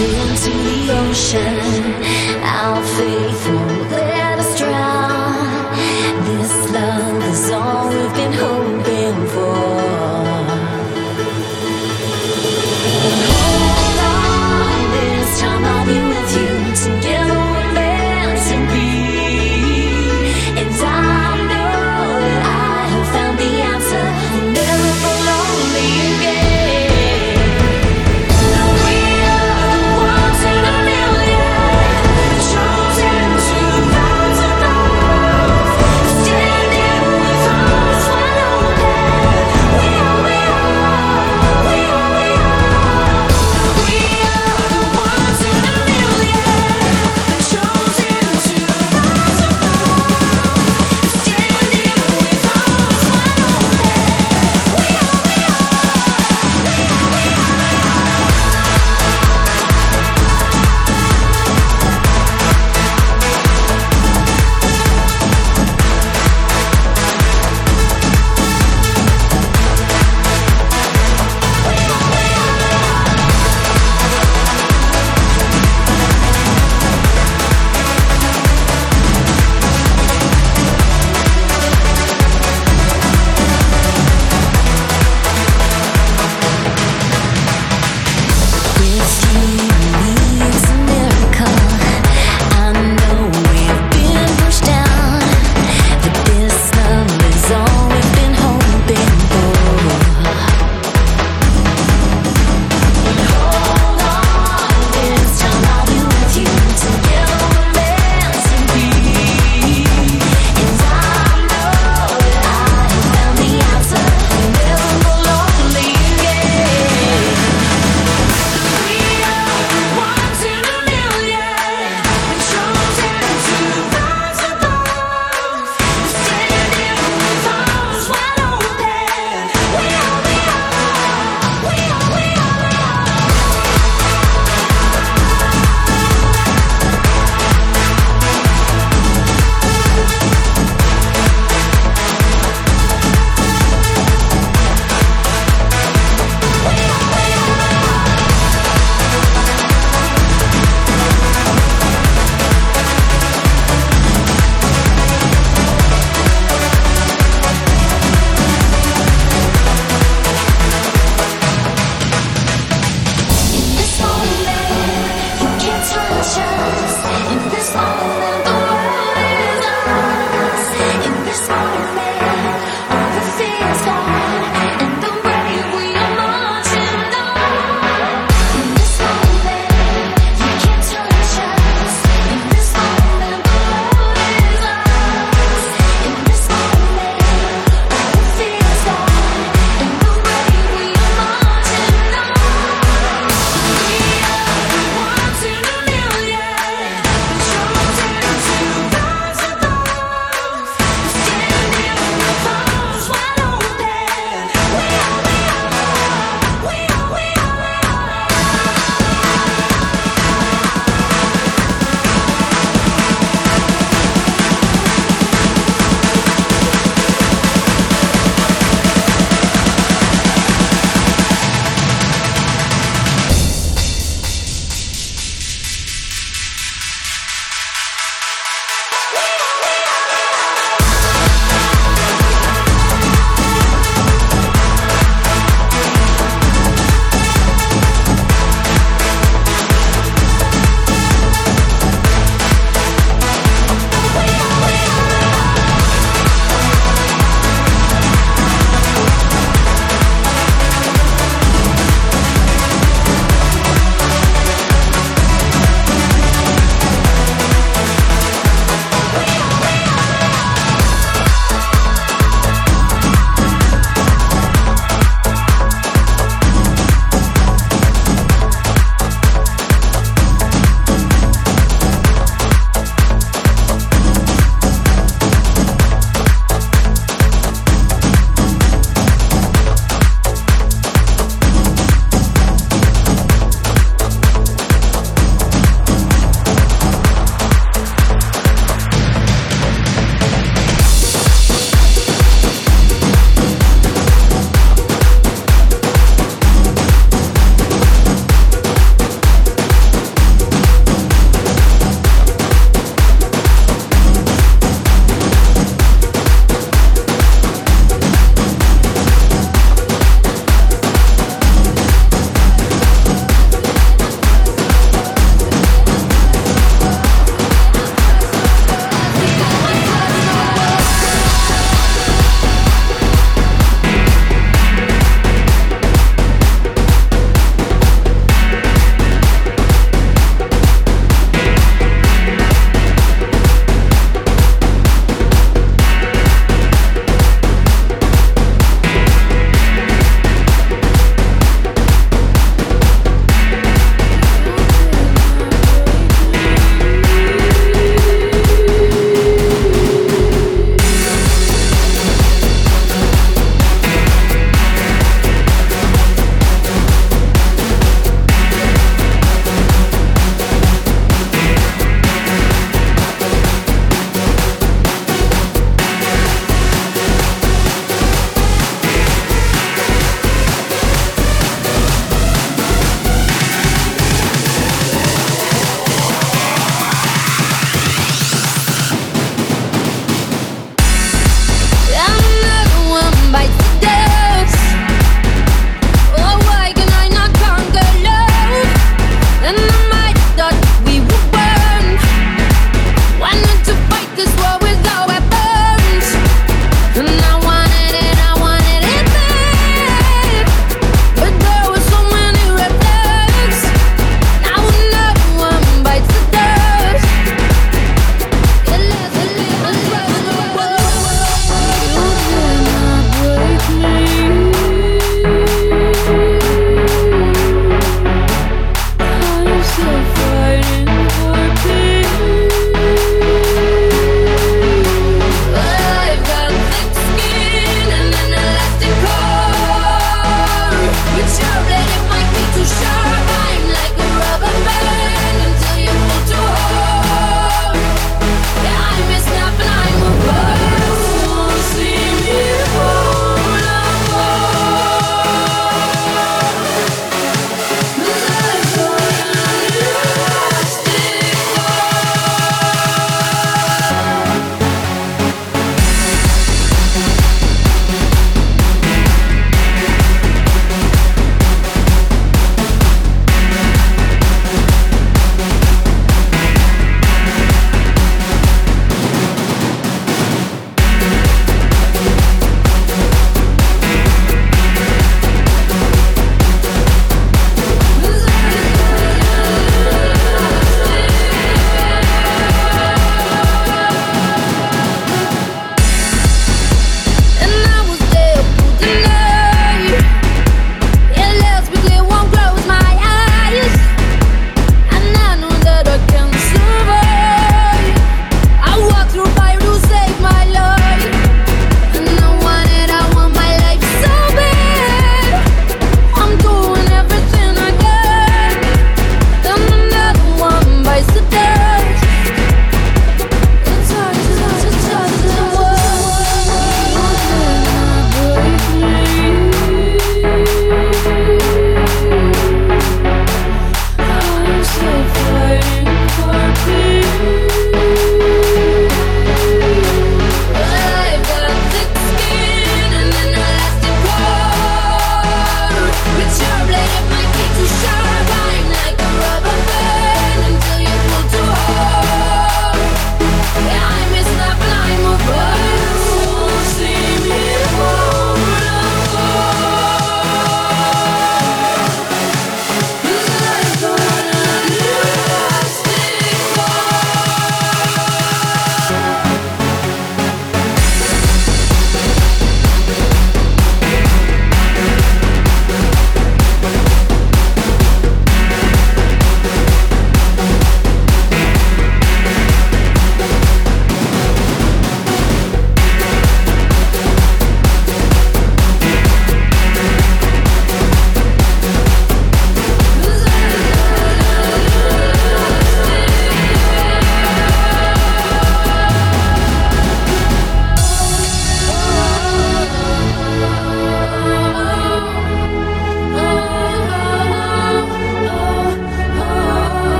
into the ocean.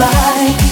Bye.